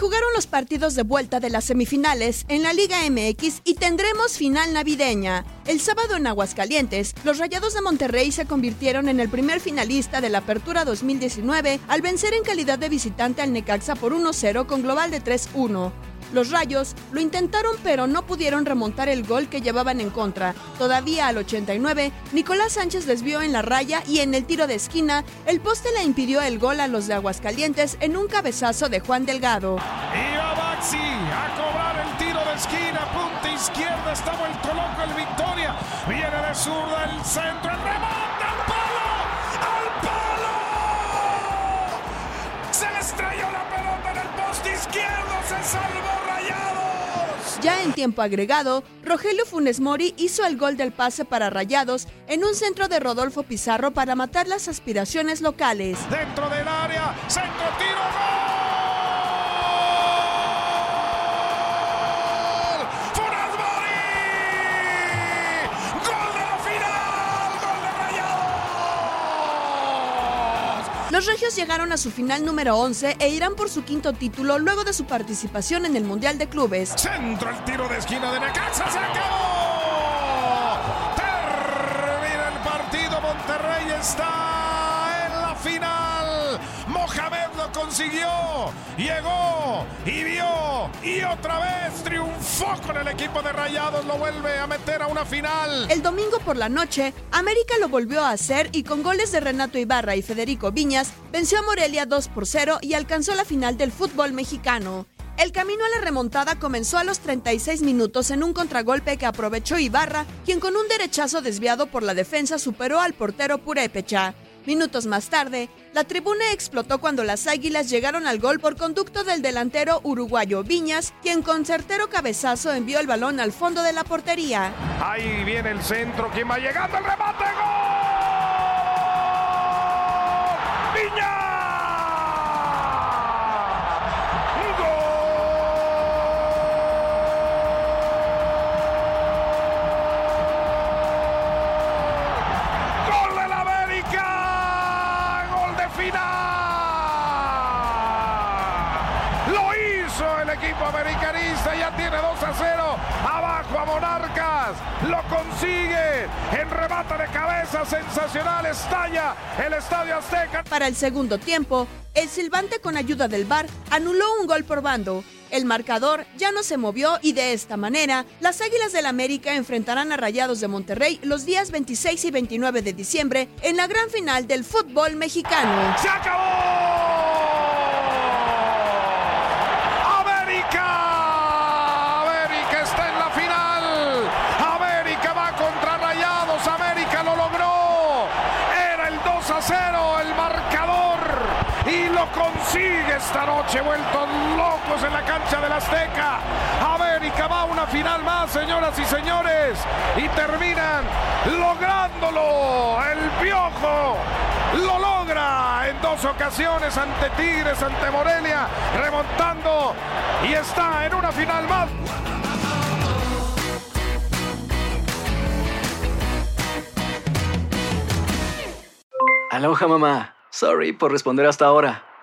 Jugaron los partidos de vuelta de las semifinales en la Liga MX y tendremos final navideña. El sábado en Aguascalientes, los Rayados de Monterrey se convirtieron en el primer finalista de la Apertura 2019 al vencer en calidad de visitante al Necaxa por 1-0 con global de 3-1. Los Rayos lo intentaron pero no pudieron remontar el gol que llevaban en contra. Todavía al 89, Nicolás Sánchez desvió en la raya y en el tiro de esquina, el poste le impidió el gol a los de Aguascalientes en un cabezazo de Juan Delgado. Iba Baxi a cobrar el tiro de esquina, punta izquierda, está vuelto loco el Victoria. Viene de zurda el centro, el remate izquierdo, se salvó Rayados. Ya en tiempo agregado, Rogelio Funes Mori hizo el gol del pase para Rayados en un centro de Rodolfo Pizarro para matar las aspiraciones locales. Dentro del área, centro, tiro, gol. Regios llegaron a su final número 11 e irán por su quinto título luego de su participación en el Mundial de Clubes. Centro el tiro de esquina de Necaxa, se acabó. Termina el partido, Monterrey está en la final. Mohamed consiguió, llegó y vio y otra vez triunfó con el equipo de Rayados, lo vuelve a meter a una final. El domingo por la noche, América lo volvió a hacer y con goles de Renato Ibarra y Federico Viñas venció a Morelia 2 por 0 y alcanzó la final del fútbol mexicano. El camino a la remontada comenzó a los 36 minutos en un contragolpe que aprovechó Ibarra, quien con un derechazo desviado por la defensa superó al portero Purépecha. Minutos más tarde, la tribuna explotó cuando las águilas llegaron al gol por conducto del delantero uruguayo Viñas, quien con certero cabezazo envió el balón al fondo de la portería. Ahí viene el centro, quien va llegando el remate, gol. Viña. Lo consigue en remate de cabeza sensacional, estalla el Estadio Azteca. Para el segundo tiempo, el silbante con ayuda del VAR anuló un gol por bando. El marcador ya no se movió y de esta manera, las Águilas del América enfrentarán a Rayados de Monterrey los días 26 y 29 de diciembre en la gran final del fútbol mexicano. ¡Se acabó! Consigue esta noche, vueltos locos en la cancha del Azteca. América va a una final más, señoras y señores, y terminan lográndolo. El Piojo lo logra en dos ocasiones ante Tigres, ante Morelia, remontando y está en una final más. Aloha mamá. Sorry por responder hasta ahora.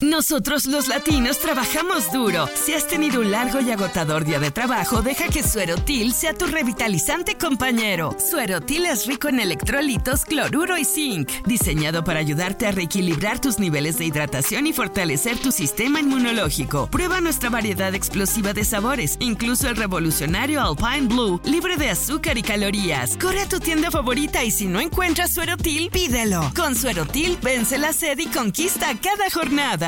Nosotros los latinos trabajamos duro. Si has tenido un largo y agotador día de trabajo, deja que Suerotil sea tu revitalizante compañero. Suerotil es rico en electrolitos, cloruro y zinc, diseñado para ayudarte a reequilibrar tus niveles de hidratación y fortalecer tu sistema inmunológico. Prueba nuestra variedad explosiva de sabores, incluso el revolucionario Alpine Blue, libre de azúcar y calorías. Corre a tu tienda favorita y si no encuentras Suerotil, pídelo. Con Suerotil, vence la sed y conquista cada jornada.